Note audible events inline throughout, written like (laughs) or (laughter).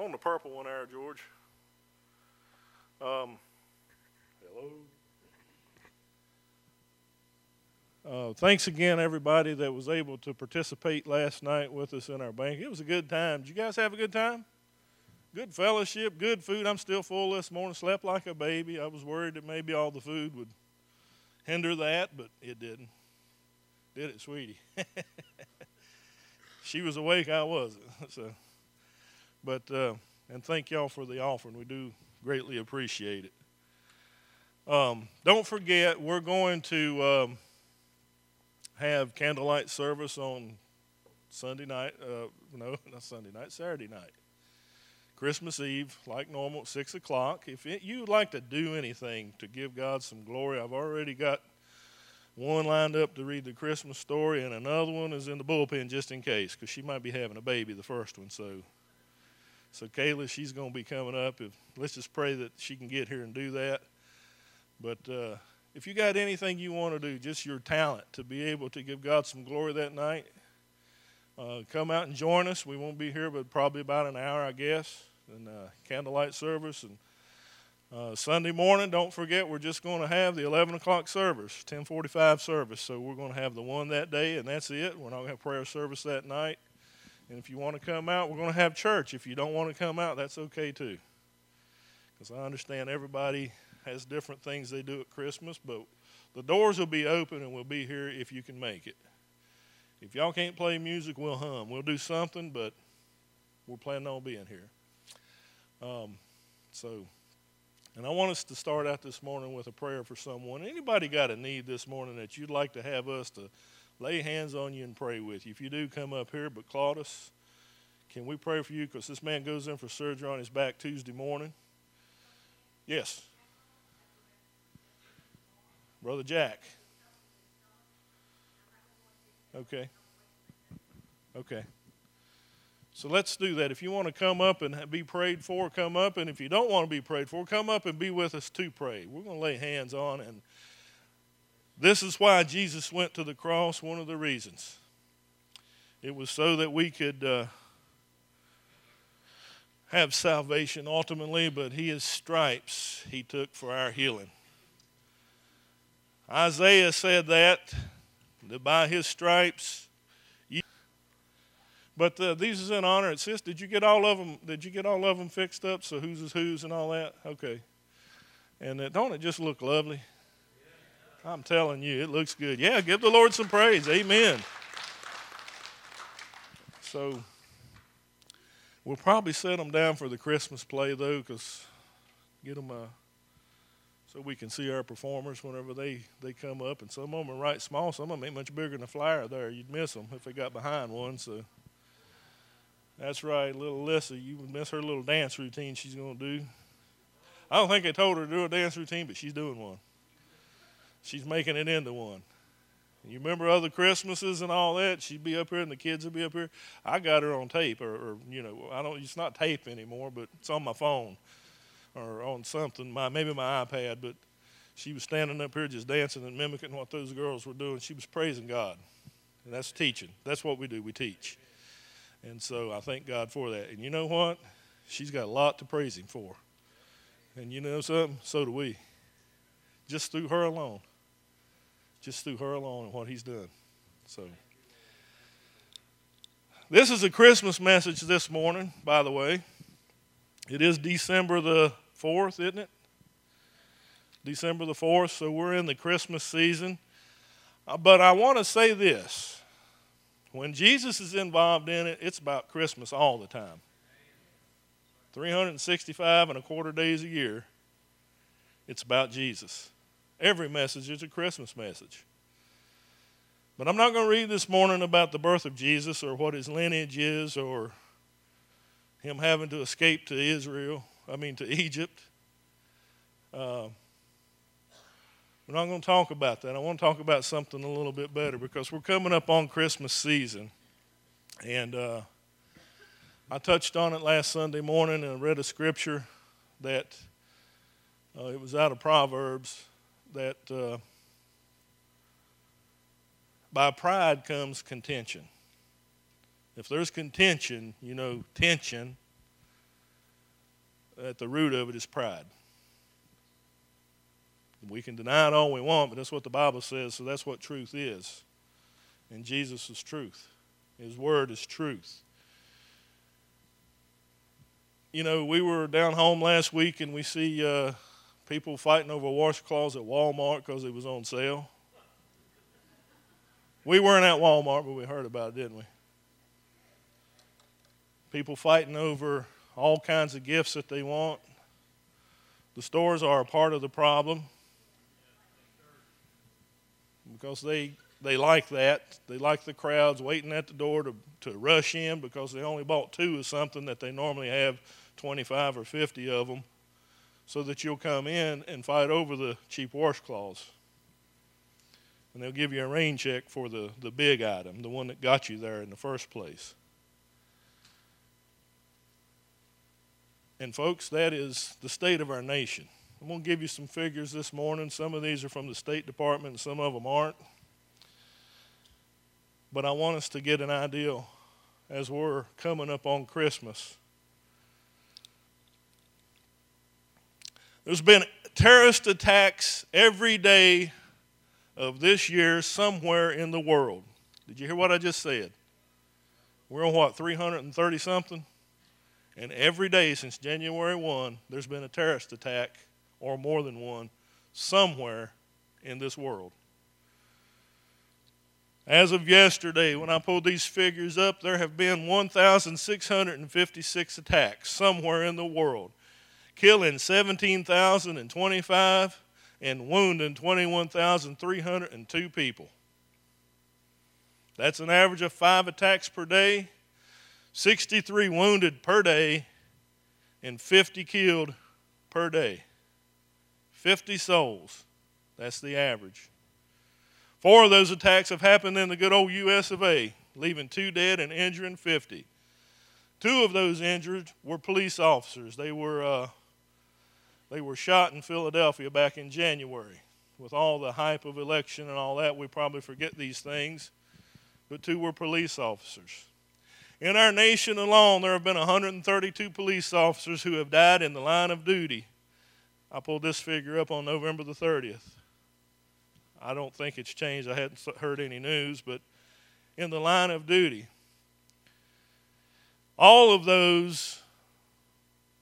On the purple one there, George. Um, hello. Uh, thanks again, everybody that was able to participate last night with us in our bank. It was a good time. Did you guys have a good time? Good fellowship, good food. I'm still full this morning. Slept like a baby. I was worried that maybe all the food would hinder that, but it didn't. Did it, sweetie? (laughs) she was awake. I wasn't. (laughs) So, but uh, and thank y'all for the offering. We do greatly appreciate it. Um, don't forget, we're going to. Um, have candlelight service on Sunday night. Uh, no, (laughs) not Sunday night, Saturday night. Christmas Eve, like normal, 6 o'clock. If it, you would like to do anything to give God some glory, I've already got one lined up to read the Christmas story, and another one is in the bullpen just in case, because she might be having a baby, the first one. So, so Kayla, she's going to be coming up. If, let's just pray that she can get here and do that. But uh, if you got anything you want to do, just your talent to be able to give God some glory that night, uh, come out and join us. We won't be here, but probably about an hour, I guess, and uh, candlelight service. And uh, Sunday morning, don't forget, we're just going to have the 11 o'clock service, 1045 service. So we're going to have the one that day, and that's it. We're not going to have prayer service that night. And if you want to come out, we're going to have church. If you don't want to come out, that's okay too. Because I understand everybody has different things they do at Christmas, but the doors will be open and we'll be here if you can make it. If y'all can't play music, we'll hum. We'll do something, but we're planning on being here. Um, so, and I want us to start out this morning with a prayer for someone. Anybody got a need this morning that you'd like to have us to lay hands on you and pray with you? If you do, come up here. But Claudius, can we pray for you? Because this man goes in for surgery on his back Tuesday morning. Yes. Brother Jack. Okay. Okay. So let's do that. If you want to come up and be prayed for, come up. And if you don't want to be prayed for, come up and be with us to pray. We're going to lay hands on. And this is why Jesus went to the cross, one of the reasons. It was so that we could uh, have salvation ultimately, but his stripes he took for our healing. Isaiah said that, that by his stripes. But uh, these is in honor. It says, did you get all of them? Did you get all of them fixed up? So whose is whose and all that? Okay. And uh, don't it just look lovely? I'm telling you, it looks good. Yeah, give the Lord some praise. Amen. So we'll probably set them down for the Christmas play though, because get them a uh, so we can see our performers whenever they, they come up. And some of them are right small. Some of them ain't much bigger than a flyer there. You'd miss them if they got behind one. So that's right, little Alyssa. You would miss her little dance routine she's going to do. I don't think they told her to do a dance routine, but she's doing one. She's making it into one. You remember other Christmases and all that? She'd be up here and the kids would be up here. I got her on tape, or, or you know, I don't. It's not tape anymore, but it's on my phone or on something, my maybe my iPad, but she was standing up here just dancing and mimicking what those girls were doing. She was praising God. And that's teaching. That's what we do. We teach. And so I thank God for that. And you know what? She's got a lot to praise Him for. And you know something? So do we. Just through her alone. Just through her alone and what He's done. So. This is a Christmas message this morning, by the way. It is December the 4th, isn't it? December the 4th, so we're in the Christmas season. Uh, but I want to say this when Jesus is involved in it, it's about Christmas all the time. 365 and a quarter days a year, it's about Jesus. Every message is a Christmas message. But I'm not going to read this morning about the birth of Jesus or what his lineage is or him having to escape to Israel, I mean to Egypt. Uh, we're not going to talk about that. I want to talk about something a little bit better because we're coming up on Christmas season. And uh, I touched on it last Sunday morning and I read a scripture that uh, it was out of Proverbs that uh, by pride comes contention. If there's contention, you know, tension, at the root of it is pride. We can deny it all we want, but that's what the Bible says, so that's what truth is. And Jesus is truth. His word is truth. You know, we were down home last week and we see uh, people fighting over washcloths at Walmart because it was on sale. We weren't at Walmart, but we heard about it, didn't we? People fighting over all kinds of gifts that they want. The stores are a part of the problem because they they like that. They like the crowds waiting at the door to, to rush in because they only bought two of something that they normally have 25 or 50 of them so that you'll come in and fight over the cheap washcloths. And they'll give you a rain check for the, the big item, the one that got you there in the first place. And, folks, that is the state of our nation. I'm going to give you some figures this morning. Some of these are from the State Department, and some of them aren't. But I want us to get an idea as we're coming up on Christmas. There's been terrorist attacks every day of this year somewhere in the world. Did you hear what I just said? We're on what, 330 something? And every day since January 1, there's been a terrorist attack or more than one somewhere in this world. As of yesterday, when I pulled these figures up, there have been 1,656 attacks somewhere in the world, killing 17,025 and wounding 21,302 people. That's an average of five attacks per day 63 wounded per day, and 50 killed per day. 50 souls. That's the average. Four of those attacks have happened in the good old US of A, leaving two dead and injuring 50. Two of those injured were police officers. They were, uh, they were shot in Philadelphia back in January. With all the hype of election and all that, we probably forget these things. But two were police officers. In our nation alone, there have been 132 police officers who have died in the line of duty. I pulled this figure up on November the 30th. I don't think it's changed. I hadn't heard any news, but in the line of duty, all of those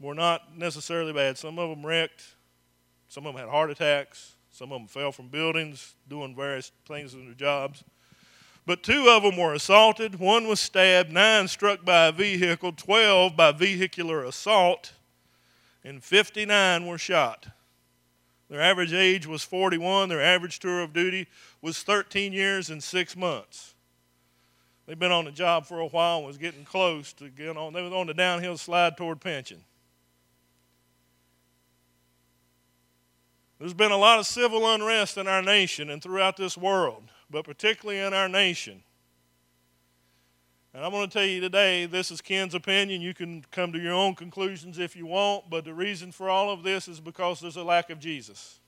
were not necessarily bad. Some of them wrecked, some of them had heart attacks, some of them fell from buildings doing various things in their jobs. But two of them were assaulted, one was stabbed, nine struck by a vehicle, 12 by vehicular assault, and 59 were shot. Their average age was 41, their average tour of duty was 13 years and six months. They'd been on the job for a while and was getting close to get on. They was on the downhill slide toward pension. There's been a lot of civil unrest in our nation and throughout this world but particularly in our nation. And I'm going to tell you today, this is Ken's opinion. You can come to your own conclusions if you want, but the reason for all of this is because there's a lack of Jesus.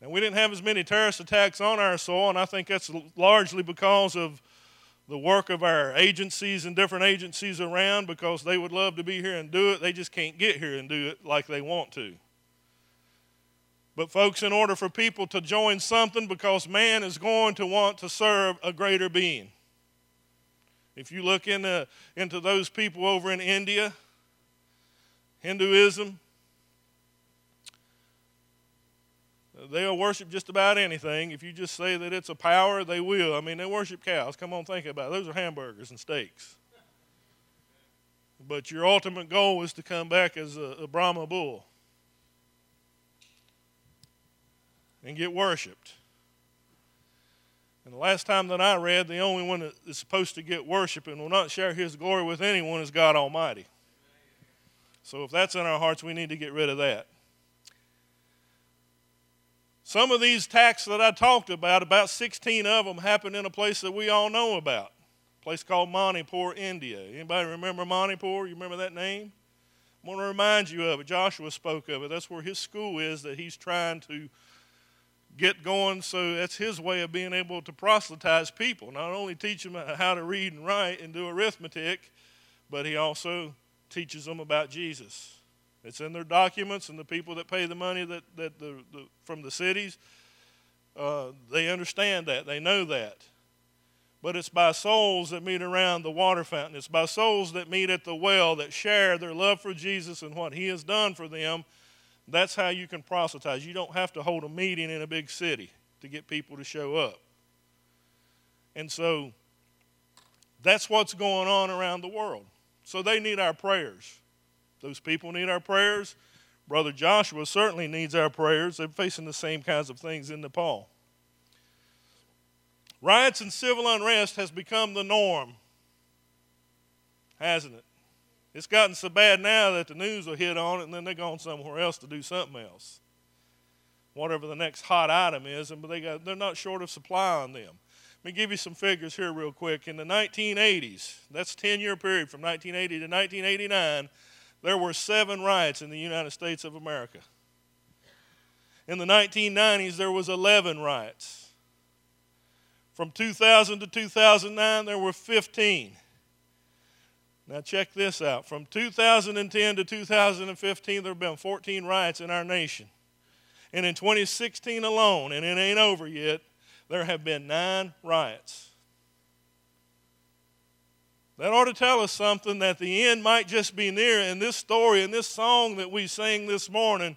And we didn't have as many terrorist attacks on our soil, and I think that's largely because of the work of our agencies and different agencies around because they would love to be here and do it. They just can't get here and do it like they want to. But, folks, in order for people to join something, because man is going to want to serve a greater being. If you look into, uh, into those people over in India, Hinduism, they'll worship just about anything. If you just say that it's a power, they will. I mean, they worship cows. Come on, think about it. Those are hamburgers and steaks. But your ultimate goal is to come back as a, a Brahma bull. and get worshiped. And the last time that I read, the only one that is supposed to get worshiped and will not share his glory with anyone is God Almighty. So if that's in our hearts, we need to get rid of that. Some of these attacks that I talked about, about 16 of them happened in a place that we all know about, a place called Manipur, India. Anybody remember Manipur? You remember that name? I want to remind you of it. Joshua spoke of it. That's where his school is that he's trying to get going. So that's his way of being able to proselytize people. Not only teach them how to read and write and do arithmetic, but he also teaches them about Jesus. It's in their documents, and the people that pay the money that, that the, the from the cities, uh, they understand that. They know that. But it's by souls that meet around the water fountain. It's by souls that meet at the well that share their love for Jesus and what He has done for them. That's how you can proselytize. You don't have to hold a meeting in a big city to get people to show up. And so that's what's going on around the world. So they need our prayers. Those people need our prayers. Brother Joshua certainly needs our prayers. They're facing the same kinds of things in Nepal. Riots and civil unrest has become the norm, hasn't it? It's gotten so bad now that the news will hit on it and then they're going somewhere else to do something else. Whatever the next hot item is, and but they got, they're not short of supply on them. Let me give you some figures here, real quick. In the 1980s, that's 10 year period from 1980 to 1989, there were seven riots in the United States of America. In the 1990s, there was 11 riots. From 2000 to 2009, there were 15. Now, check this out. From 2010 to 2015, there have been 14 riots in our nation. And in 2016 alone, and it ain't over yet, there have been nine riots. That ought to tell us something that the end might just be near. In this story, in this song that we sang this morning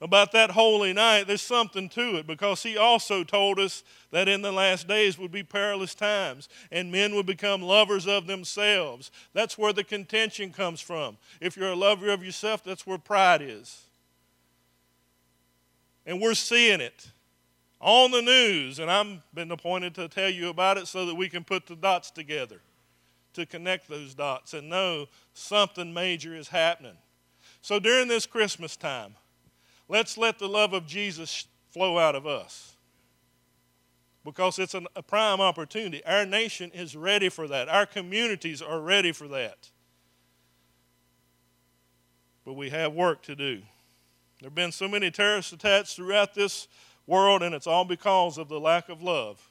about that holy night, there's something to it because he also told us that in the last days would be perilous times and men would become lovers of themselves. That's where the contention comes from. If you're a lover of yourself, that's where pride is. And we're seeing it on the news, and I've been appointed to tell you about it so that we can put the dots together, to connect those dots and know something major is happening. So during this Christmas time, let's let the love of Jesus flow out of us because it's an, a prime opportunity. Our nation is ready for that, our communities are ready for that. But we have work to do. There have been so many terrorist attacks throughout this world, and it's all because of the lack of love.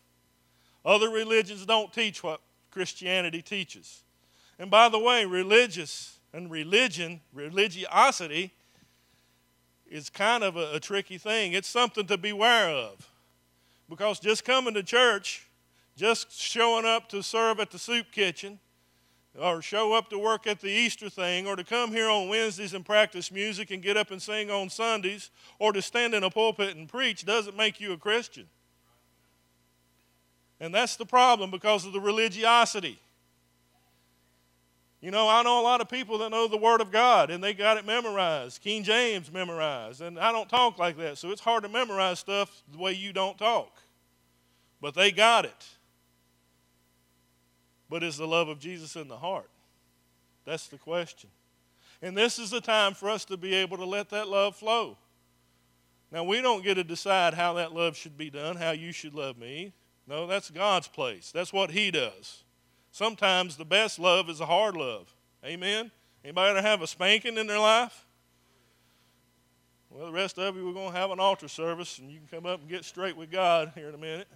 Other religions don't teach what Christianity teaches. And by the way, religious and religion, religiosity, is kind of a, a tricky thing. It's something to beware of. Because just coming to church, just showing up to serve at the soup kitchen, or show up to work at the Easter thing, or to come here on Wednesdays and practice music and get up and sing on Sundays, or to stand in a pulpit and preach doesn't make you a Christian. And that's the problem because of the religiosity. You know, I know a lot of people that know the Word of God and they got it memorized, King James memorized, and I don't talk like that, so it's hard to memorize stuff the way you don't talk. But they got it but is the love of Jesus in the heart? That's the question. And this is the time for us to be able to let that love flow. Now, we don't get to decide how that love should be done, how you should love me. No, that's God's place. That's what He does. Sometimes the best love is a hard love. Amen? Anybody ever have a spanking in their life? Well, the rest of you, we're going to have an altar service, and you can come up and get straight with God here in a minute.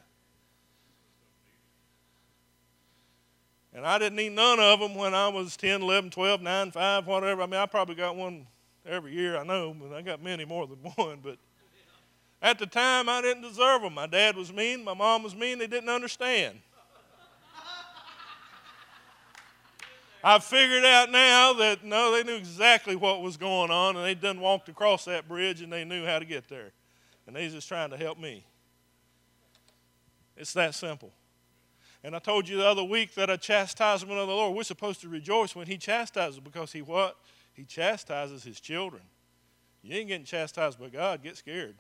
And I didn't need none of them when I was 10, 11, 12, 9, 5, whatever. I mean, I probably got one every year, I know, but I got many more than (laughs) one. But at the time, I didn't deserve them. My dad was mean, my mom was mean, they didn't understand. I figured out now that no, they knew exactly what was going on, and they done walked across that bridge and they knew how to get there. And they just trying to help me. It's that simple. And I told you the other week that a chastisement of the Lord, we're supposed to rejoice when He chastises because He what? He chastises His children. You ain't getting chastised by God, get scared.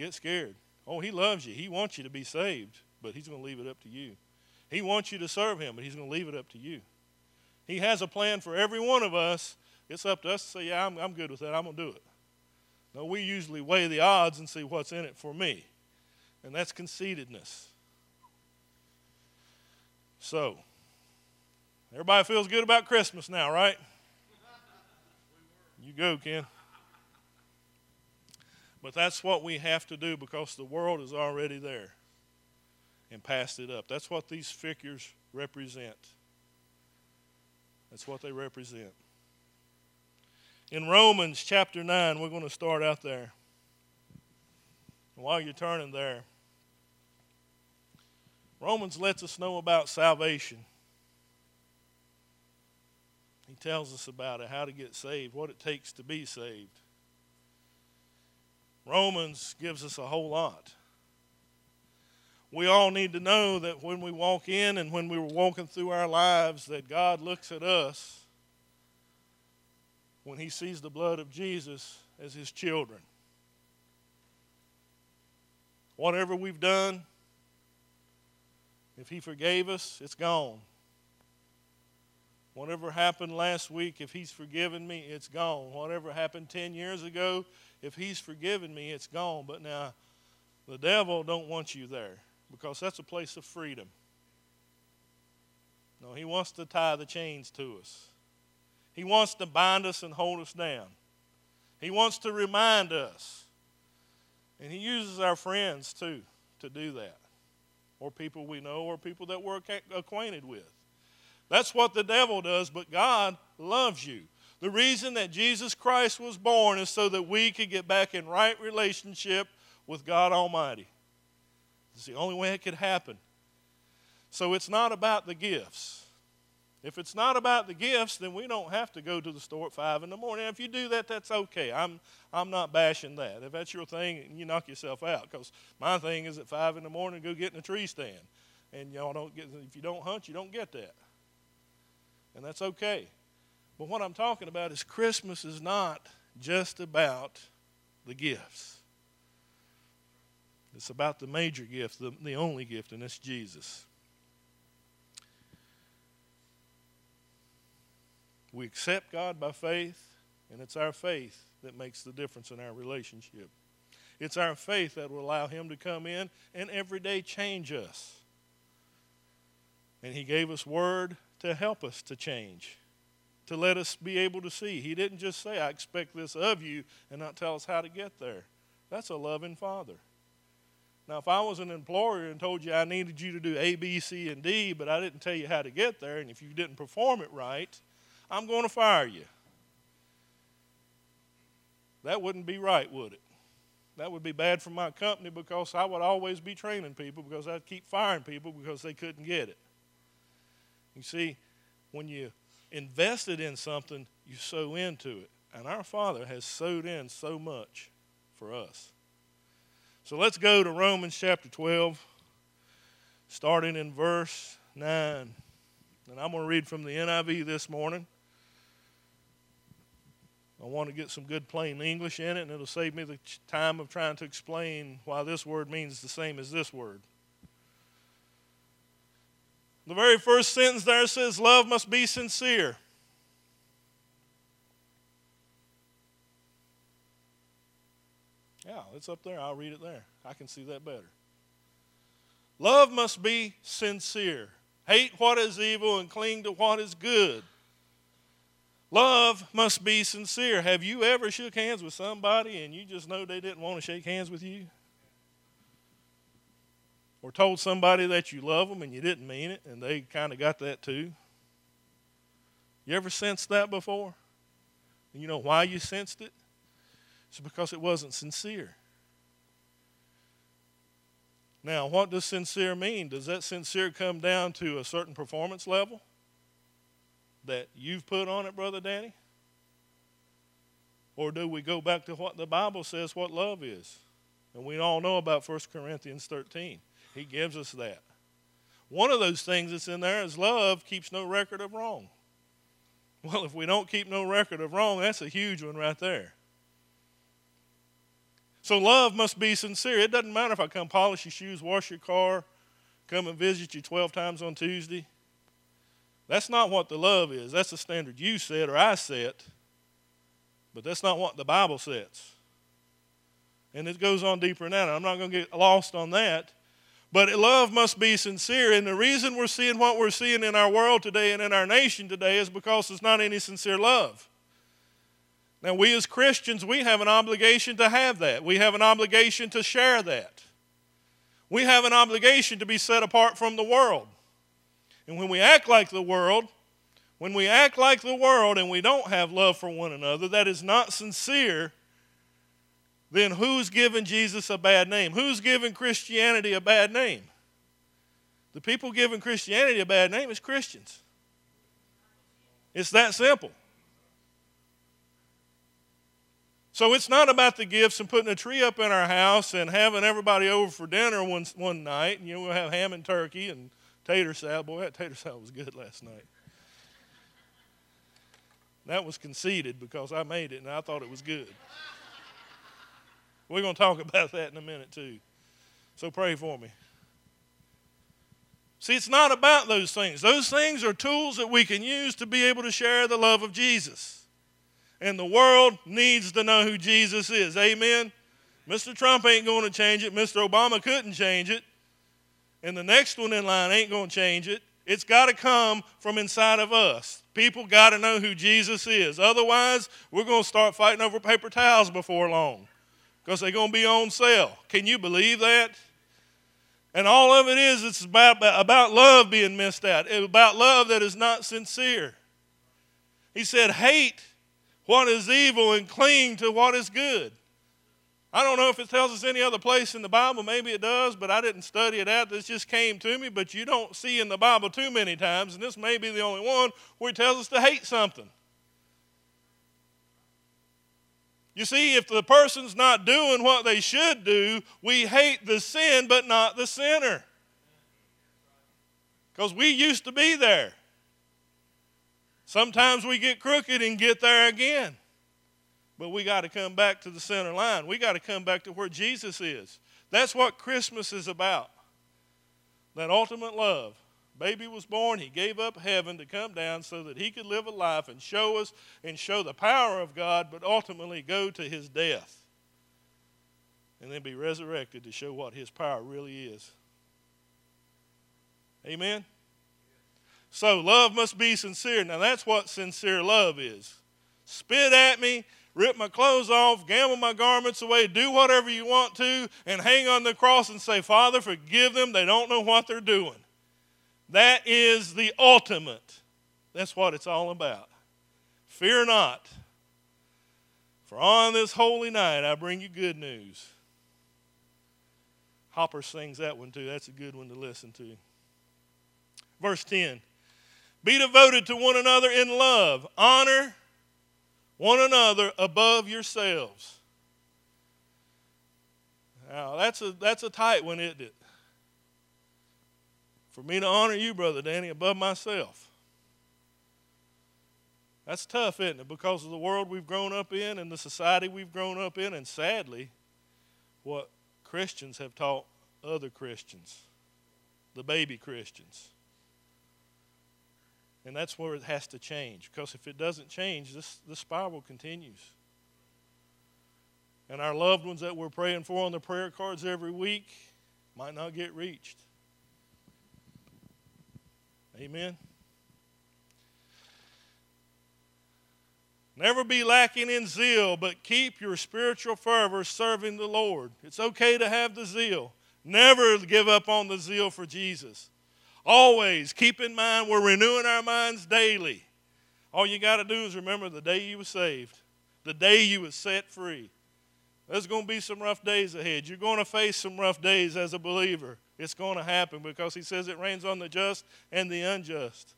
Get scared. Oh, He loves you. He wants you to be saved, but He's going to leave it up to you. He wants you to serve Him, but He's going to leave it up to you. He has a plan for every one of us. It's up to us to say, Yeah, I'm, I'm good with that. I'm going to do it. No, we usually weigh the odds and see what's in it for me. And that's conceitedness. So, everybody feels good about Christmas now, right? You go, Ken. But that's what we have to do because the world is already there and passed it up. That's what these figures represent. That's what they represent. In Romans chapter 9, we're going to start out there. And while you're turning there, Romans lets us know about salvation. He tells us about it, how to get saved, what it takes to be saved. Romans gives us a whole lot. We all need to know that when we walk in and when we are walking through our lives, that God looks at us when He sees the blood of Jesus as His children. Whatever we've done, if He forgave us, it's gone. Whatever happened last week, if He's forgiven me, it's gone. Whatever happened 10 years ago, if He's forgiven me, it's gone. But now, the devil don't want you there because that's a place of freedom. No, he wants to tie the chains to us. He wants to bind us and hold us down. He wants to remind us. And he uses our friends too to do that, or people we know, or people that we're acquainted with. That's what the devil does, but God loves you. The reason that Jesus Christ was born is so that we could get back in right relationship with God Almighty. It's the only way it could happen. So it's not about the gifts. If it's not about the gifts, then we don't have to go to the store at 5 in the morning. If you do that, that's okay. I'm, I'm not bashing that. If that's your thing, you knock yourself out. Because my thing is at 5 in the morning, go get in a tree stand. And y'all don't get, if you don't hunt, you don't get that. And that's okay. But what I'm talking about is Christmas is not just about the gifts. It's about the major gift, the, the only gift, and it's Jesus. We accept God by faith, and it's our faith that makes the difference in our relationship. It's our faith that will allow Him to come in and every day change us. And He gave us word to help us to change, to let us be able to see. He didn't just say, I expect this of you, and not tell us how to get there. That's a loving Father. Now, if I was an employer and told you I needed you to do A, B, C, and D, but I didn't tell you how to get there, and if you didn't perform it right, I'm going to fire you. That wouldn't be right, would it? That would be bad for my company because I would always be training people because I'd keep firing people because they couldn't get it. You see, when you invested in something, you sow into it. And our Father has sowed in so much for us. So let's go to Romans chapter 12, starting in verse 9. And I'm going to read from the NIV this morning. I want to get some good plain English in it, and it'll save me the time of trying to explain why this word means the same as this word. The very first sentence there says, Love must be sincere. Yeah, it's up there. I'll read it there. I can see that better. Love must be sincere. Hate what is evil and cling to what is good. Love must be sincere. Have you ever shook hands with somebody and you just know they didn't want to shake hands with you? Or told somebody that you love them and you didn't mean it and they kind of got that too? You ever sensed that before? And you know why you sensed it? It's because it wasn't sincere. Now, what does sincere mean? Does that sincere come down to a certain performance level that you've put on it, Brother Danny? Or do we go back to what the Bible says what love is? And we all know about 1 Corinthians 13. He gives us that. One of those things that's in there is love keeps no record of wrong. Well, if we don't keep no record of wrong, that's a huge one right there. So love must be sincere. It doesn't matter if I come polish your shoes, wash your car, come and visit you 12 times on Tuesday. That's not what the love is. That's the standard you set or I set. But that's not what the Bible sets. And it goes on deeper than that. I'm not going to get lost on that. But love must be sincere. And the reason we're seeing what we're seeing in our world today and in our nation today is because there's not any sincere love. Now, we as Christians, we have an obligation to have that. We have an obligation to share that. We have an obligation to be set apart from the world. And when we act like the world, When we act like the world and we don't have love for one another, that is not sincere, then who's giving Jesus a bad name? Who's giving Christianity a bad name? The people giving Christianity a bad name is Christians. It's that simple. So it's not about the gifts and putting a tree up in our house and having everybody over for dinner one, one night. You know, we'll have ham and turkey and tater salad. Boy, that tater salad was good last night. That was conceded because I made it and I thought it was good. We're going to talk (laughs) about that in a minute, too. So pray for me. See, it's not about those things. Those things are tools that we can use to be able to share the love of Jesus. And the world needs to know who Jesus is. Amen? Mr. Trump ain't going to change it. Mr. Obama couldn't change it. And the next one in line ain't going to change it. It's got to come from inside of us. People got to know who Jesus is. Otherwise, we're going to start fighting over paper towels before long because they're going to be on sale. Can you believe that? And all of it is, it's about, about love being missed out, it's about love that is not sincere. He said, hate what is evil and cling to what is good. I don't know if it tells us any other place in the Bible. Maybe it does, but I didn't study it out. This just came to me. But you don't see in the Bible too many times, and this may be the only one where it tells us to hate something. You see, if the person's not doing what they should do, we hate the sin but not the sinner. Because we used to be there. Sometimes we get crooked and get there again. But we got to come back to the center line. We got to come back to where Jesus is. That's what Christmas is about. That ultimate love baby was born, he gave up heaven to come down so that he could live a life and show us and show the power of God, but ultimately go to his death and then be resurrected to show what his power really is. Amen? So, love must be sincere. Now, that's what sincere love is. Spit at me, rip my clothes off, gamble my garments away, do whatever you want to, and hang on the cross and say, Father, forgive them. They don't know what they're doing. That is the ultimate. That's what it's all about. Fear not, for on this holy night I bring you good news. Hopper sings that one too. That's a good one to listen to. Verse 10 Be devoted to one another in love, honor one another above yourselves. Now, that's a, that's a tight one, isn't it? For me to honor you, Brother Danny, above myself. That's tough, isn't it? Because of the world we've grown up in and the society we've grown up in, and sadly, what Christians have taught other Christians, the baby Christians. And that's where it has to change. Because if it doesn't change, this, this spiral continues. And our loved ones that we're praying for on the prayer cards every week might not get reached. Amen. Never be lacking in zeal, but keep your spiritual fervor serving the Lord. It's okay to have the zeal. Never give up on the zeal for Jesus. Always keep in mind we're renewing our minds daily. All you got to do is remember the day you were saved, the day you was set free. There's going to be some rough days ahead. You're going to face some rough days as a believer. It's going to happen because he says it rains on the just and the unjust.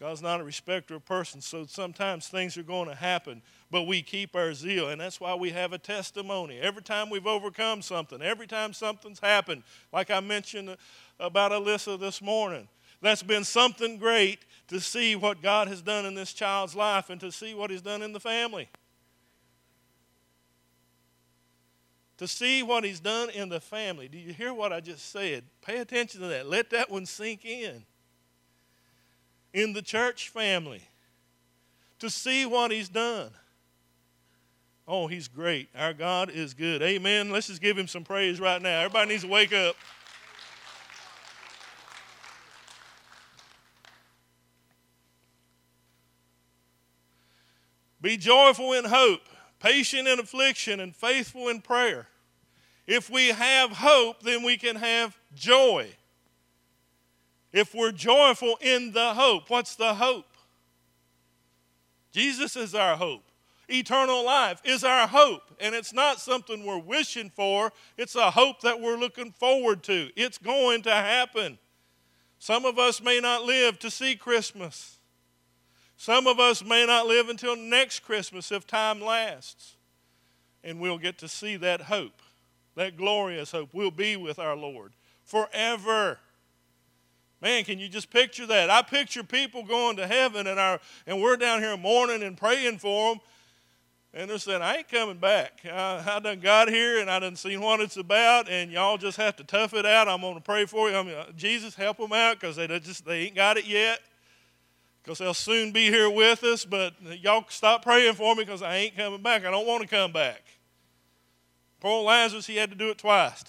God's not a respecter of persons, so sometimes things are going to happen, but we keep our zeal, and that's why we have a testimony. Every time we've overcome something, every time something's happened, like I mentioned about Alyssa this morning, that's been something great to see what God has done in this child's life and to see what He's done in the family. To see what he's done in the family. Do you hear what I just said? Pay attention to that. Let that one sink in. In the church family, to see what he's done. Oh, he's great. Our God is good. Amen. Let's just give him some praise right now. Everybody needs to wake up. Be joyful in hope, patient in affliction, and faithful in prayer. If we have hope, then we can have joy. If we're joyful in the hope, what's the hope? Jesus is our hope. Eternal life is our hope. And it's not something we're wishing for, it's a hope that we're looking forward to. It's going to happen. Some of us may not live to see Christmas. Some of us may not live until next Christmas if time lasts. And we'll get to see that hope, that glorious hope. We'll be with our Lord forever. Man, can you just picture that? I picture people going to heaven and, our, and we're down here mourning and praying for them. And they're saying, I ain't coming back. I, I done got here and I done seen what it's about, and y'all just have to tough it out. I'm going to pray for you. I mean, uh, Jesus, help them out because they just they ain't got it yet. Because they'll soon be here with us, but y'all stop praying for me because I ain't coming back. I don't want to come back. Poor Lazarus, he had to do it twice.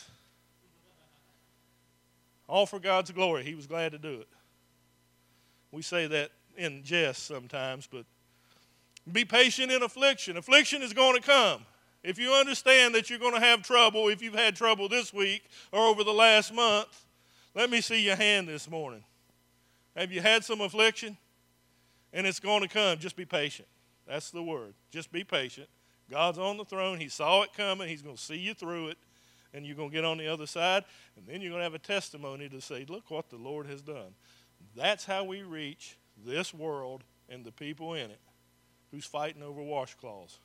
All for God's glory. He was glad to do it. We say that in jest sometimes, but be patient in affliction. Affliction is going to come. If you understand that you're going to have trouble, if you've had trouble this week or over the last month, let me see your hand this morning. Have you had some affliction? And it's going to come. Just be patient. That's the word. Just be patient. God's on the throne. He saw it coming. He's going to see you through it and you're going to get on the other side, and then you're going to have a testimony to say, Look what the Lord has done. That's how we reach this world and the people in it who's fighting over washcloths.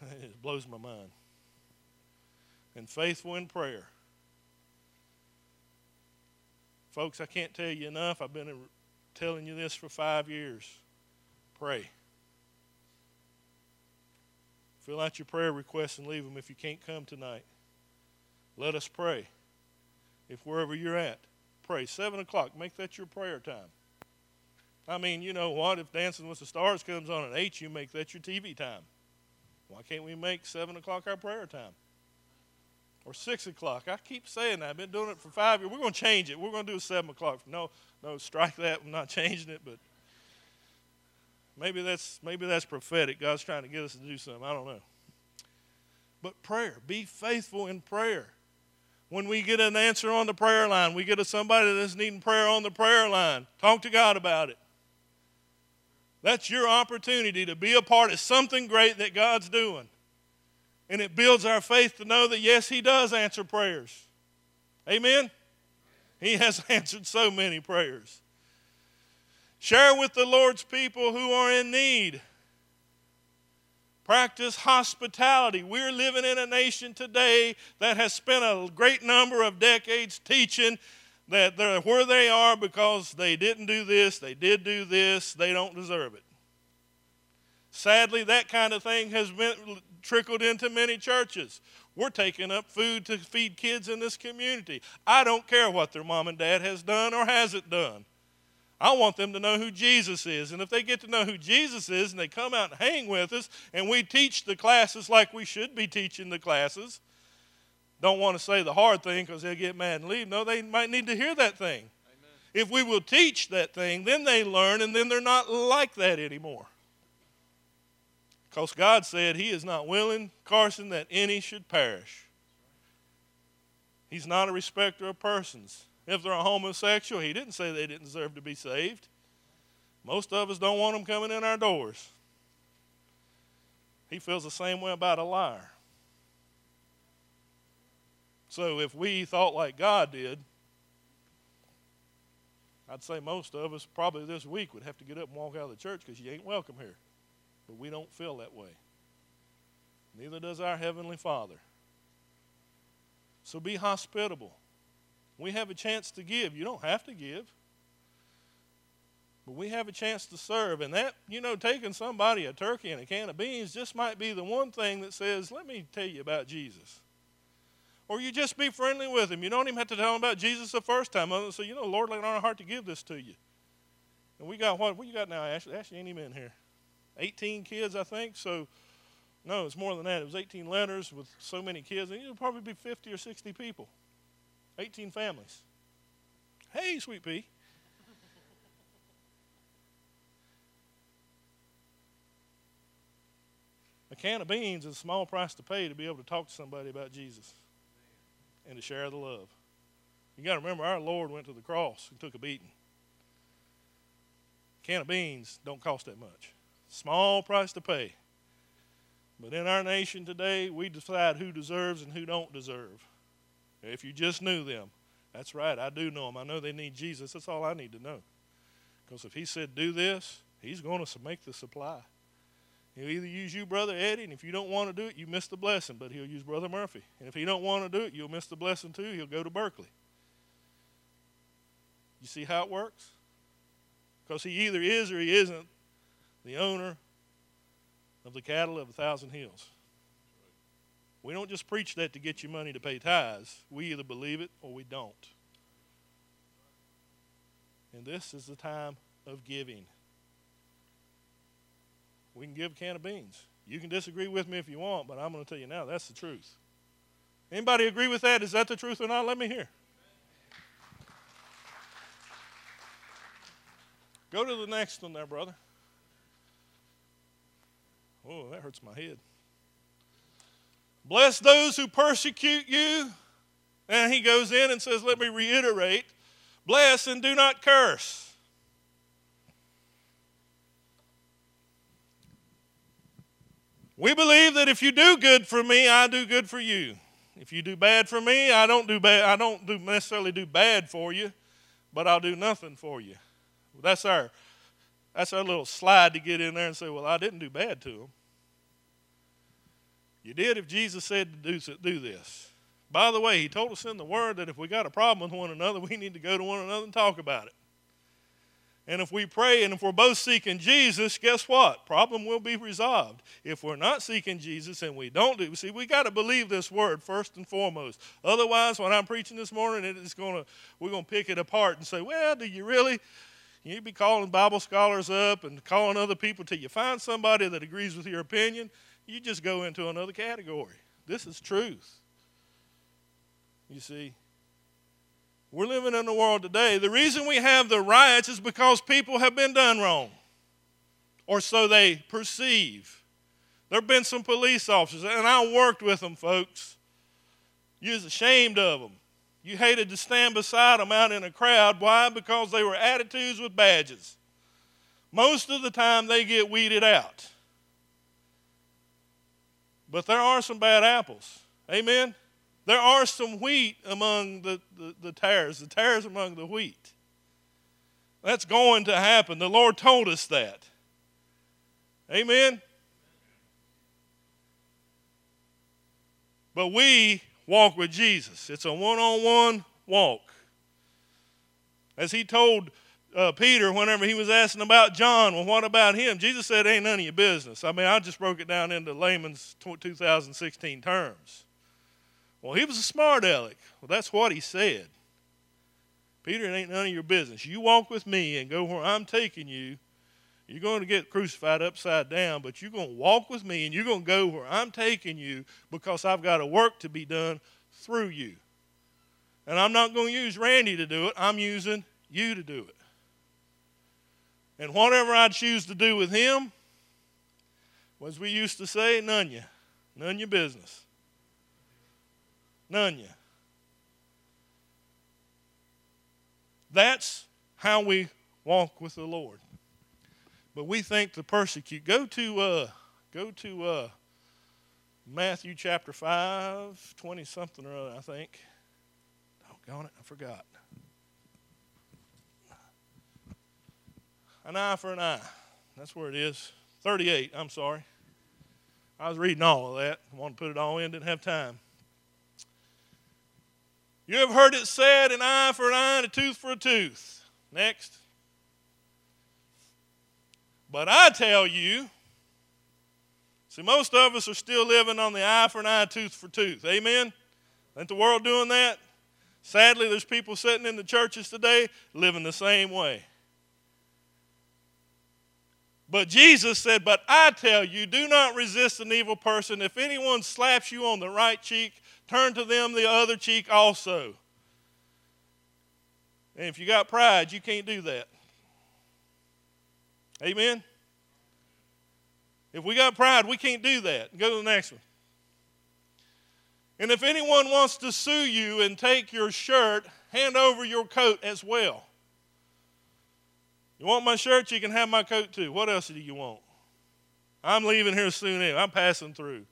(laughs) it blows my mind. And faithful in prayer. Folks, I can't tell you enough. I've been telling you this for five years. Pray. Fill out your prayer requests and leave them if you can't come tonight. Let us pray. If wherever you're at, pray. 7 o'clock, make that your prayer time. I mean, you know what? If Dancing with the Stars comes on at 8, you make that your TV time. Why can't we make 7 o'clock our prayer time? Or 6 o'clock. I keep saying that. I've been doing it for five years. We're going to change it. We're going to do 7 o'clock. No, no, strike that. I'm not (laughs) changing it, but Maybe that's maybe that's prophetic. God's trying to get us to do something. I don't know. But prayer, be faithful in prayer. When we get an answer on the prayer line, we get a somebody that's needing prayer on the prayer line. Talk to God about it. That's your opportunity to be a part of something great that God's doing. And it builds our faith to know that, yes, He does answer prayers. Amen? He has (laughs) answered so many prayers. Share with the Lord's people who are in need. Practice hospitality. We're living in a nation today that has spent a great number of decades teaching that they're where they are because they didn't do this, they did do this, they don't deserve it. Sadly, that kind of thing has been trickled into many churches. We're taking up food to feed kids in this community. I don't care what their mom and dad has done or hasn't done. I want them to know who Jesus is. And if they get to know who Jesus is and they come out and hang with us and we teach the classes like we should be teaching the classes, don't want to say the hard thing because they'll get mad and leave. No, they might need to hear that thing. Amen. If we will teach that thing, then they learn and then they're not like that anymore. Because God said He is not willing, Carson, that any should perish. He's not a respecter of persons. If they're a homosexual, he didn't say they didn't deserve to be saved. Most of us don't want them coming in our doors. He feels the same way about a liar. So if we thought like God did, I'd say most of us probably this week would have to get up and walk out of the church because you ain't welcome here. But we don't feel that way. Neither does our Heavenly Father. So be hospitable. We have a chance to give. You don't have to give. But we have a chance to serve. And that, you know, taking somebody a turkey and a can of beans just might be the one thing that says, let me tell you about Jesus. Or you just be friendly with him. You don't even have to tell him about Jesus the first time. So, you know, Lord laid on our heart to give this to you. And we got what? What you got now, Ashley? Ashley ain't even in here. 18 kids, I think. So, no, it's more than that. It was 18 letters with so many kids. And it'll probably be 50 or 60 people. 18 families. Hey, sweet pea. a can of beans is a small price to pay to be able to talk to somebody about Jesus and to share the love. You got to remember, our Lord went to the cross and took a beating. A can of beans don't cost that much. Small price to pay. But in our nation today, we decide who deserves and who don't deserve. If you just knew them, that's right, I do know them. I know they need Jesus. That's all I need to know. Because if he said do this, he's going to make the supply. He'll either use you, Brother Eddie, and if you don't want to do it, you miss the blessing. But he'll use Brother Murphy. And if he don't want to do it, you'll miss the blessing too. He'll go to Berkeley. You see how it works? Because he either is or he isn't the owner of the cattle of a thousand hills. We don't just preach that to get you money to pay tithes. We either believe it or we don't. And this is the time of giving. We can give a can of beans. You can disagree with me if you want, but I'm going to tell you now that's the truth. Anybody agree with that? Is that the truth or not? Let me hear. Go to the next one there, brother. Oh, that hurts my head. Bless those who persecute you. And he goes in and says, Let me reiterate bless and do not curse. We believe that if you do good for me, I do good for you. If you do bad for me, I don't do bad. I don't do necessarily do bad for you, but I'll do nothing for you. That's our that's our little slide to get in there and say, "Well, I didn't do bad to them." You did if Jesus said to do, this. By the way, he told us in the Word that if we got a problem with one another, we need to go to one another and talk about it. And if we pray and if we're both seeking Jesus, guess what? Problem will be resolved. If we're not seeking Jesus and we don't do, see, we got to believe this word first and foremost. Otherwise, when I'm preaching this morning, it's gonna we're gonna pick it apart and say, well, do you really? You'd be calling Bible scholars up and calling other people till you find somebody that agrees with your opinion you just go into another category. This is truth. You see, we're living in a world today. The reason we have the riots is because people have been done wrong, or so they perceive. There have been some police officers, and I worked with them, folks. You was ashamed of them. You hated to stand beside them out in a crowd. Why? Because they were attitudes with badges. Most of the time, they get weeded out. But there are some bad apples. Amen? There are some wheat among the, the, the tares, the tares among the wheat. That's going to happen. The Lord told us that. Amen? But we walk with Jesus. It's a one on one walk. As he told uh, Peter whenever he was asking about John. Well, what about him? Jesus said, Ain't none of your business. I mean, I just broke it down into layman's 2016 terms. Well, he was a smart aleck. Well, that's what he said. Peter, it ain't none of your business. You walk with me and go where I'm taking you. You're going to get crucified upside down, but you're going to walk with me and you're going to go where I'm taking you because I've got a work to be done through you. And I'm not going to use Randy to do it, I'm using you to do it. And whatever I choose to do with him, as we used to say, none you. None your business. None you. That's how we walk with the Lord. But we think to persecute. Go to uh, go to uh, Matthew chapter 5, 20 something or other, I think. Doggone it, I forgot. An eye for an eye. That's where it is. 38, I'm sorry. I was reading all of that. I wanted to put it all in, didn't have time. You have heard it said, an eye for an eye and a tooth for a tooth. Next. But I tell you, see, most of us are still living on the eye for an eye, tooth for tooth. Amen? Ain't the world doing that? Sadly, there's people sitting in the churches today living the same way. But Jesus said, But I tell you, do not resist an evil person. If anyone slaps you on the right cheek, turn to them the other cheek also. And if you got pride, you can't do that. Amen? If we got pride, we can't do that. Go to the next one. And if anyone wants to sue you and take your shirt, hand over your coat as well. You want my shirt? You can have my coat too. What else do you want? I'm leaving here soon. Anyway. I'm passing through.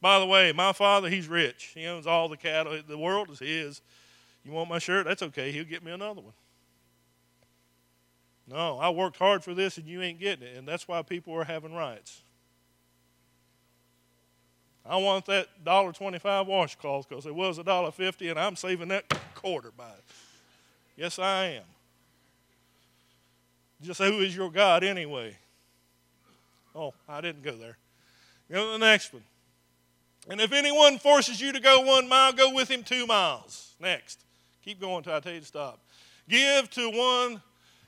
By the way, my father, he's rich. He owns all the cattle. The world is his. You want my shirt? That's okay. He'll get me another one. No, I worked hard for this and you ain't getting it. And that's why people are having riots. I want that $1.25 washcloth because it was $1.50 and I'm saving that quarter by it. Yes, I am. Just say who is your God anyway? Oh, I didn't go there. Go to the next one. And if anyone forces you to go one mile, go with him two miles. Next. Keep going until I tell you to stop. Give to one,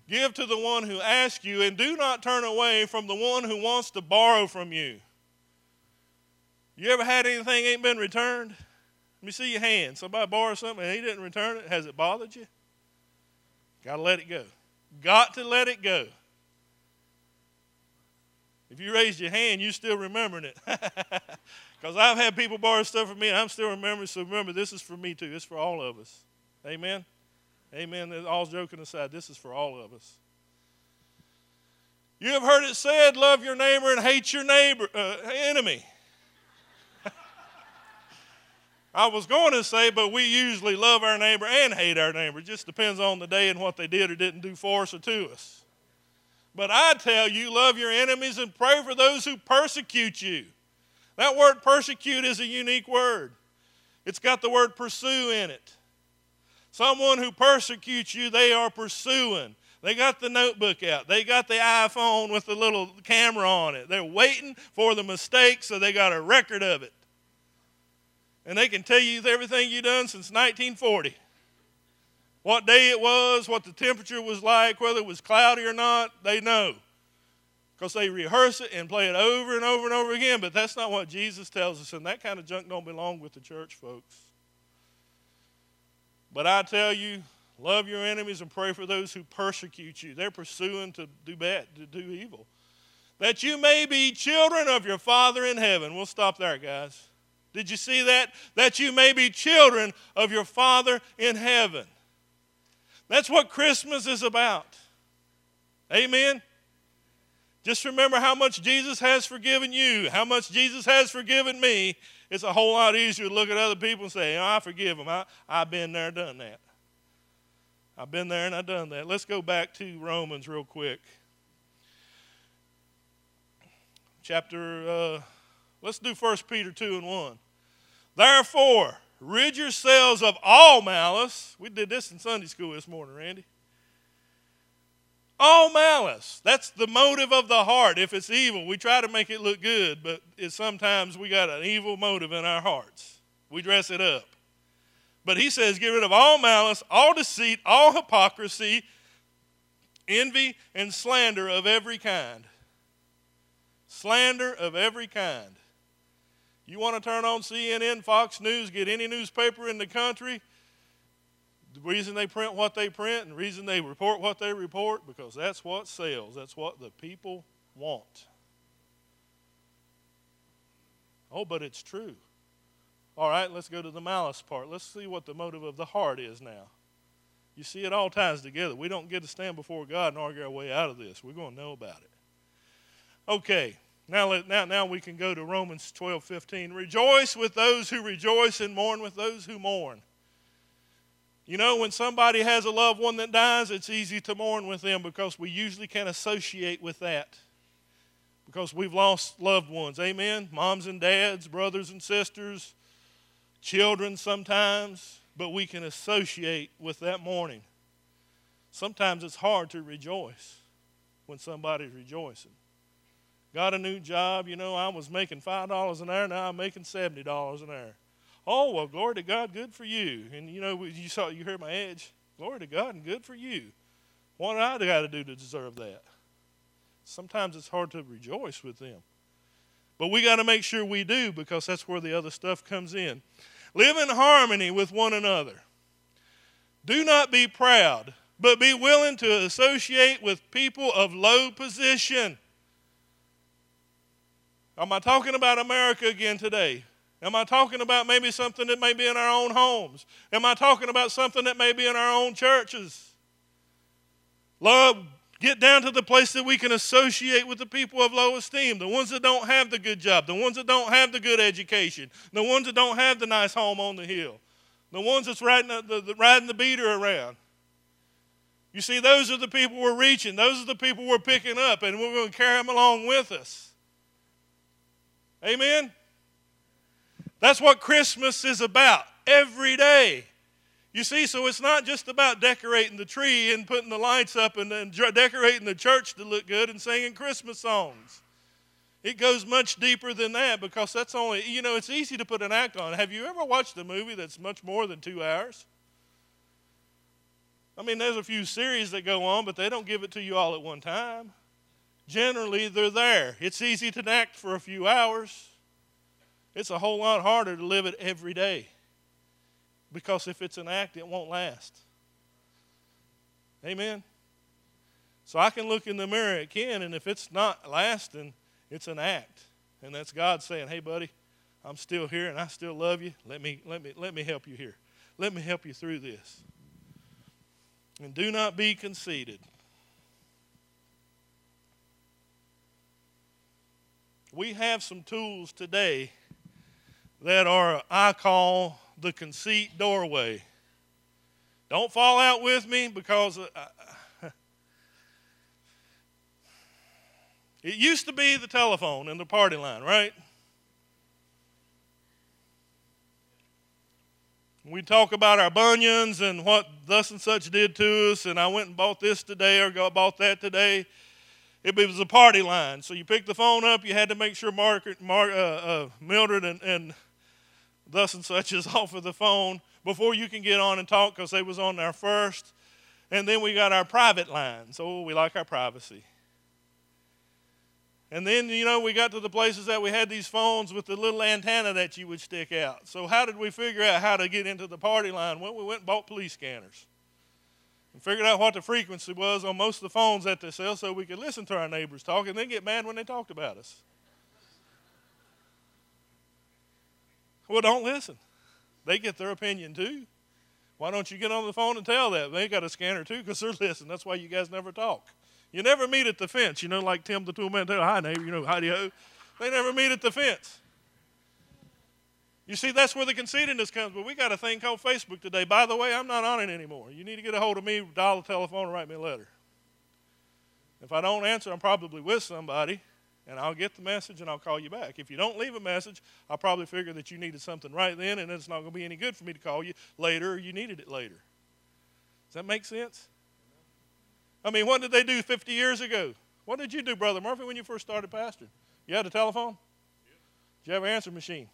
give to the one who asks you, and do not turn away from the one who wants to borrow from you. You ever had anything ain't been returned? Let me see your hand. Somebody borrowed something and he didn't return it. Has it bothered you? Got to let it go. Got to let it go. If you raised your hand, you're still remembering it. (laughs) Because I've had people borrow stuff from me, and I'm still remembering. So remember, this is for me too. It's for all of us. Amen. Amen. All joking aside, this is for all of us. You have heard it said, "Love your neighbor and hate your neighbor uh, enemy." I was going to say, but we usually love our neighbor and hate our neighbor. It just depends on the day and what they did or didn't do for us or to us. But I tell you, love your enemies and pray for those who persecute you. That word persecute is a unique word. It's got the word pursue in it. Someone who persecutes you, they are pursuing. They got the notebook out. They got the iPhone with the little camera on it. They're waiting for the mistake, so they got a record of it and they can tell you everything you've done since 1940. What day it was, what the temperature was like, whether it was cloudy or not, they know. Because they rehearse it and play it over and over and over again, but that's not what Jesus tells us, and that kind of junk don't belong with the church, folks. But I tell you, love your enemies and pray for those who persecute you. They're pursuing to do bad, to do evil. That you may be children of your Father in heaven. We'll stop there, guys. Did you see that? That you may be children of your Father in heaven. That's what Christmas is about. Amen. Just remember how much Jesus has forgiven you, how much Jesus has forgiven me. It's a whole lot easier to look at other people and say, oh, I forgive them. I, I've been there, done that. I've been there and I've done that. Let's go back to Romans real quick. Chapter uh, Let's do 1 Peter 2 and 1. Therefore, rid yourselves of all malice. We did this in Sunday school this morning, Randy. All malice. That's the motive of the heart. If it's evil, we try to make it look good, but sometimes we got an evil motive in our hearts. We dress it up. But he says, get rid of all malice, all deceit, all hypocrisy, envy, and slander of every kind. Slander of every kind. You want to turn on CNN, Fox News, get any newspaper in the country, the reason they print what they print and the reason they report what they report, because that's what sells. That's what the people want. Oh, but it's true. All right, let's go to the malice part. Let's see what the motive of the heart is now. You see, it all ties together. We don't get to stand before God and argue our way out of this. We're going to know about it. Okay, now, now, now we can go to Romans 12 15. Rejoice with those who rejoice and mourn with those who mourn. You know, when somebody has a loved one that dies, it's easy to mourn with them because we usually can associate with that. Because we've lost loved ones. Amen? Moms and dads, brothers and sisters, children sometimes, but we can associate with that mourning. Sometimes it's hard to rejoice when somebody's rejoicing. Got a new job. You know, I was making $5 an hour. Now I'm making $70 an hour. Oh, well, glory to God, good for you. And, you know, you saw, you heard my edge. Glory to God and good for you. What did I got to do to deserve that? Sometimes it's hard to rejoice with them. But we got to make sure we do because that's where the other stuff comes in. Live in harmony with one another. Do not be proud, but be willing to associate with people of low position. Am I talking about America again today? Am I talking about maybe something that may be in our own homes? Am I talking about something that may be in our own churches? Love, get down to the place that we can associate with the people of low esteem, the ones that don't have the good job, the ones that don't have the good education, the ones that don't have the nice home on the hill, the ones that's riding the, the, riding the beater around. You see, those are the people we're reaching. Those are the people we're picking up, and we're going to carry them along with us. Amen? That's what Christmas is about every day. You see, so it's not just about decorating the tree and putting the lights up and, and decorating the church to look good and singing Christmas songs. It goes much deeper than that because that's only, you know, it's easy to put an act on. Have you ever watched a movie that's much more than two hours? I mean, there's a few series that go on, but they don't give it to you all at one time. Generally, they're there. It's easy to act for a few hours. It's a whole lot harder to live it every day. Because if it's an act, it won't last. Amen? So I can look in the mirror at Ken, and if it's not lasting, it's an act. And that's God saying, hey, buddy, I'm still here and I still love you. Let me, let me, let me help you here. Let me help you through this. And do not be conceited. We have some tools today that are, I call, the conceit doorway. Don't fall out with me because uh, (laughs) it used to be the telephone and the party line, right? We talk about our bunions and what thus and such did to us, and I went and bought this today or bought that today. It was a party line. So you picked the phone up, you had to make sure Margaret, Mar, uh, uh, Mildred and, and thus and such is (laughs) off of the phone before you can get on and talk because they was on there first. And then we got our private lines. Oh, we like our privacy. And then, you know, we got to the places that we had these phones with the little antenna that you would stick out. So, how did we figure out how to get into the party line? Well, we went and bought police scanners and figured out what the frequency was on most of the phones that they sell so we could listen to our neighbors talk and then get mad when they talked about us. Well, don't listen. They get their opinion too. Why don't you get on the phone and tell that? They got a scanner too because they're listening. That's why you guys never talk. You never meet at the fence, you know, like Tim the toolman hi neighbor, you know, howdy ho. They never meet at the fence. You see, that's where the conceitedness comes. But we got a thing called Facebook today. By the way, I'm not on it anymore. You need to get a hold of me, dial the telephone, and write me a letter. If I don't answer, I'm probably with somebody, and I'll get the message and I'll call you back. If you don't leave a message, I'll probably figure that you needed something right then, and it's not going to be any good for me to call you later, or you needed it later. Does that make sense? I mean, what did they do 50 years ago? What did you do, Brother Murphy, when you first started pastoring? You had a telephone? Did you have an answer machine?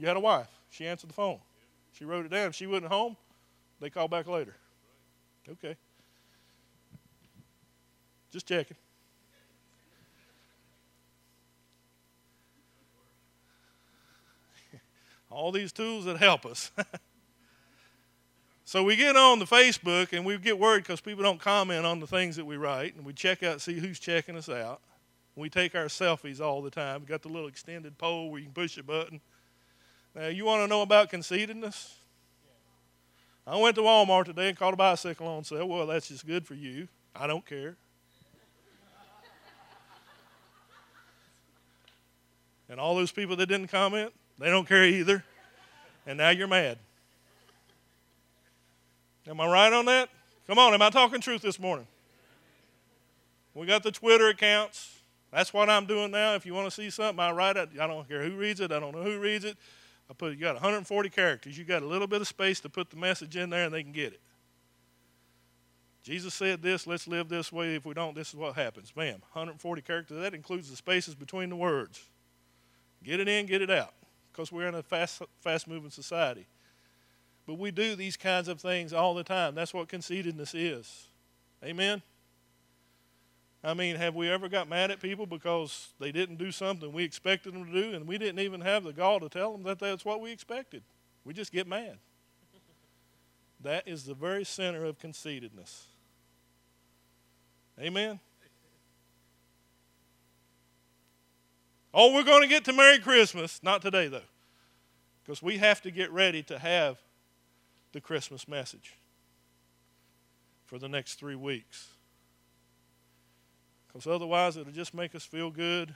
You had a wife. She answered the phone. She wrote it down. If she wasn't home, they called back later. Okay. Just checking. (laughs) All these tools that help us. (laughs) So we get on the Facebook and we get worried because people don't comment on the things that we write, and we check out see who's checking us out. We take our selfies all the time. We got the little extended pole where you can push a button. Now you want to know about conceitedness? I went to Walmart today and caught a bicycle on sale. Well, that's just good for you. I don't care. and all those people that didn't comment, they don't care either. And now you're mad. Am I right on that? Come on, am I talking truth this morning? We got the Twitter accounts. That's what I'm doing now. If you want to see something, I write it. I don't care who reads it. I don't know who reads it. I put you got 140 characters. You got a little bit of space to put the message in there, and they can get it. Jesus said this. Let's live this way. If we don't, this is what happens. Bam, 140 characters. That includes the spaces between the words. Get it in, get it out, because we're in a fast, fast-moving society. But we do these kinds of things all the time. That's what conceitedness is. Amen? I mean, have we ever got mad at people because they didn't do something we expected them to do and we didn't even have the gall to tell them that that's what we expected? We just get mad. that is the very center of conceitedness. Amen? Oh, we're going to get to Merry Christmas. Not today, though. Because we have to get ready to have the Christmas message for the next three weeks. Because otherwise, it'll just make us feel good.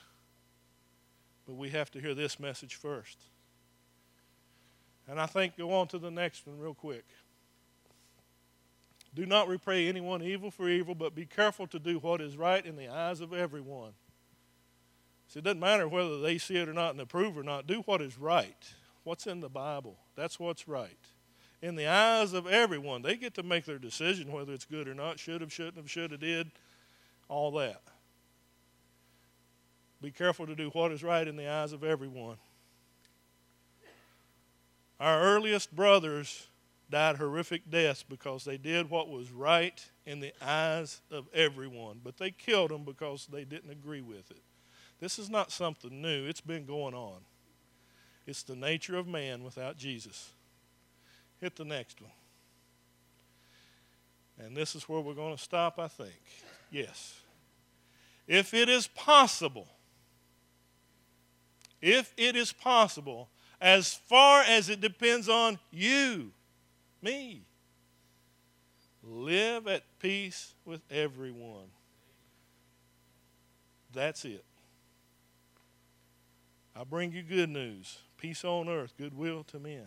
But we have to hear this message first. And I think go on to the next one real quick. Do not repay anyone evil for evil, but be careful to do what is right in the eyes of everyone. See, it doesn't matter whether they see it or not and approve or not. Do what is right. What's in the Bible? That's what's right. In the eyes of everyone, they get to make their decision whether it's good or not. Should have, shouldn't have, should have, did, all that. Be careful to do what is right in the eyes of everyone. Our earliest brothers died horrific deaths because they did what was right in the eyes of everyone, but they killed them because they didn't agree with it. This is not something new, it's been going on. It's the nature of man without Jesus. Hit the next one. And this is where we're going to stop, I think. Yes. If it is possible, if it is possible, as far as it depends on you, me. Live at peace with everyone. That's it. I bring you good news peace on earth, goodwill to men.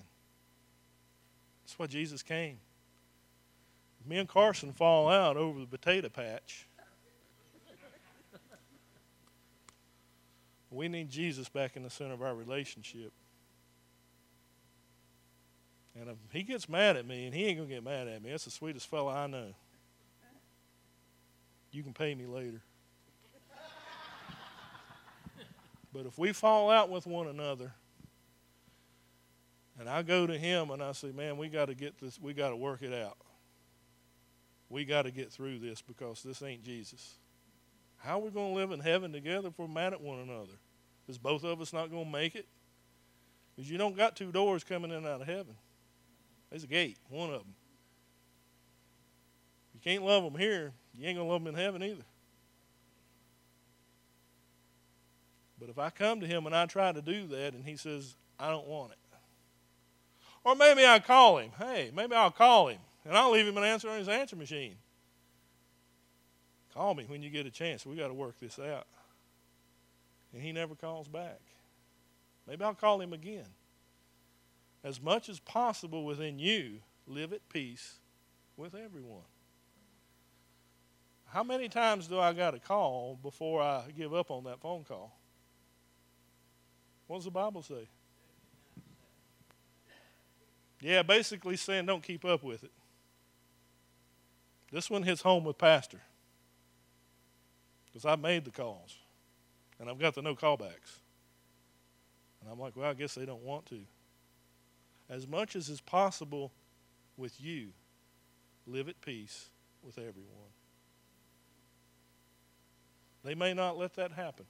That's why Jesus came. me and Carson fall out over the potato patch. We need Jesus back in the center of our relationship. And if he gets mad at me, and he ain't going to get mad at me, that's the sweetest fella I know. You can pay me later. (laughs) but if we fall out with one another, and I go to him and I say, man, we got to get this, we got to work it out. We got to get through this because this ain't Jesus. How are we going to live in heaven together if we're mad at one another? Is both of us not going to make it? Because you don't got two doors coming in out of heaven. There's a gate, one of them. You can't love them here, you ain't going to love them in heaven either. But if I come to him and I try to do that and he says, I don't want it. Or maybe I call him. Hey, maybe I'll call him and I'll leave him an answer on his answer machine. Call me when you get a chance. We got to work this out. And he never calls back. Maybe I'll call him again as much as possible within you, live at peace with everyone. How many times do I got to call before I give up on that phone call? What does the Bible say? Yeah, basically saying don't keep up with it. This one hits home with Pastor. Because I made the calls. And I've got the no callbacks. And I'm like, well, I guess they don't want to as much as is possible with you, live at peace with everyone. They may not let that happen.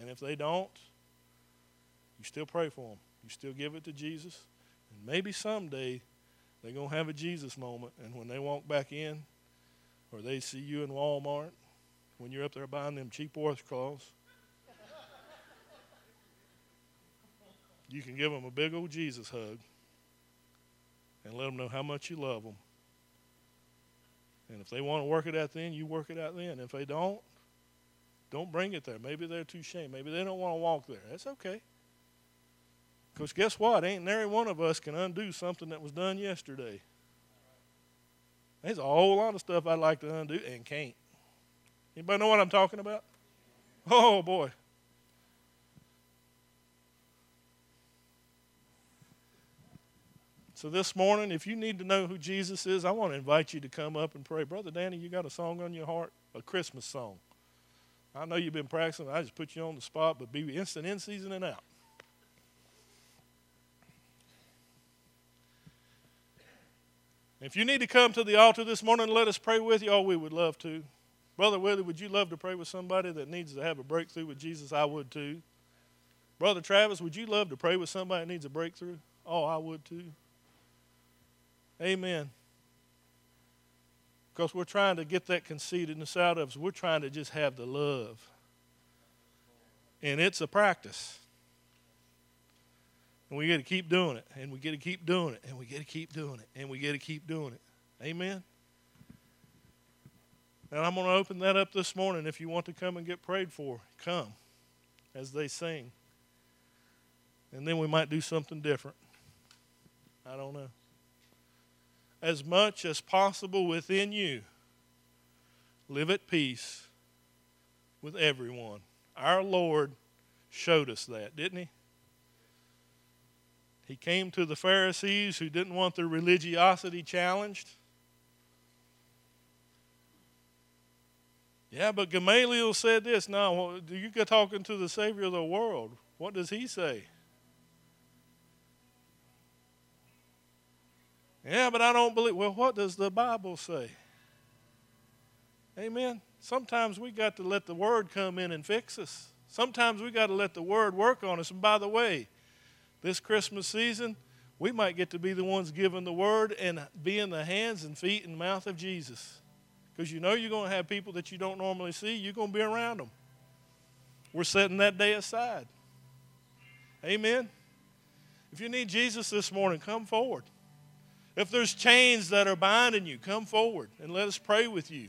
And if they don't, you still pray for them. You still give it to Jesus. And maybe someday they're going to have a Jesus moment. And when they walk back in, or they see you in Walmart, when you're up there buying them cheap cloths, you can give them a big old Jesus hug and let them know how much you love them. And if they want to work it out then, you work it out then. If they don't, don't bring it there. Maybe they're too ashamed. Maybe they don't want to walk there. That's okay. Because guess what? Ain't every one of us can undo something that was done yesterday. There's a whole lot of stuff I'd like to undo and can't. Anybody know what I'm talking about? Oh boy. So this morning, if you need to know who Jesus is, I want to invite you to come up and pray. Brother Danny, you got a song on your heart? A Christmas song. I know you've been practicing. I just put you on the spot, but be instant in season and out. If you need to come to the altar this morning and let us pray with you, oh, we would love to. Brother Willie, would you love to pray with somebody that needs to have a breakthrough with Jesus? I would too. Brother Travis, would you love to pray with somebody that needs a breakthrough? Oh, I would too. Amen. Because we're trying to get that conceitedness out of us. We're trying to just have the love. And it's a practice. And we got to keep doing it, and we got to keep doing it, and we got to keep doing it, and we got to keep doing it. Amen. And I'm going to open that up this morning. If you want to come and get prayed for, come as they sing. And then we might do something different. I don't know. As much as possible within you, live at peace with everyone. Our Lord showed us that, didn't He? He came to the Pharisees who didn't want their religiosity challenged. Yeah, but Gamaliel said this. Now, you get talking to the Savior of the world. What does he say? Yeah, but I don't believe. Well, what does the Bible say? Amen. Sometimes we got to let the Word come in and fix us. Sometimes we got to let the Word work on us. And by the way, this Christmas season, we might get to be the ones giving the Word and be in the hands and feet and mouth of Jesus. Because you know you're going to have people that you don't normally see, you're going to be around them. We're setting that day aside. Amen. If you need Jesus this morning, come forward. If there's chains that are binding you, come forward and let us pray with you.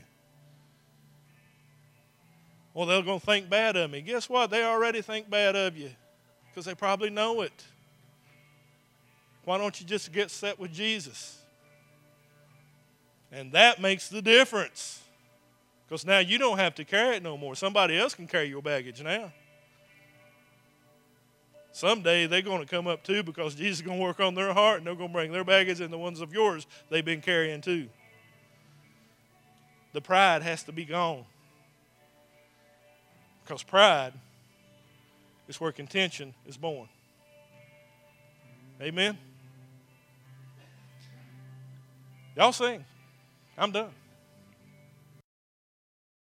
Well, they're going to think bad of me. Guess what? They already think bad of you because they probably know it. Why don't you just get set with Jesus? And that makes the difference. Because now you don't have to carry it no more. Somebody else can carry your baggage now. Someday they're going to come up too because Jesus is going to work on their heart and they're going to bring their baggage and the ones of yours they've been carrying too. The pride has to be gone. Because pride is where contention is born. Amen. Y'all sing. I'm done.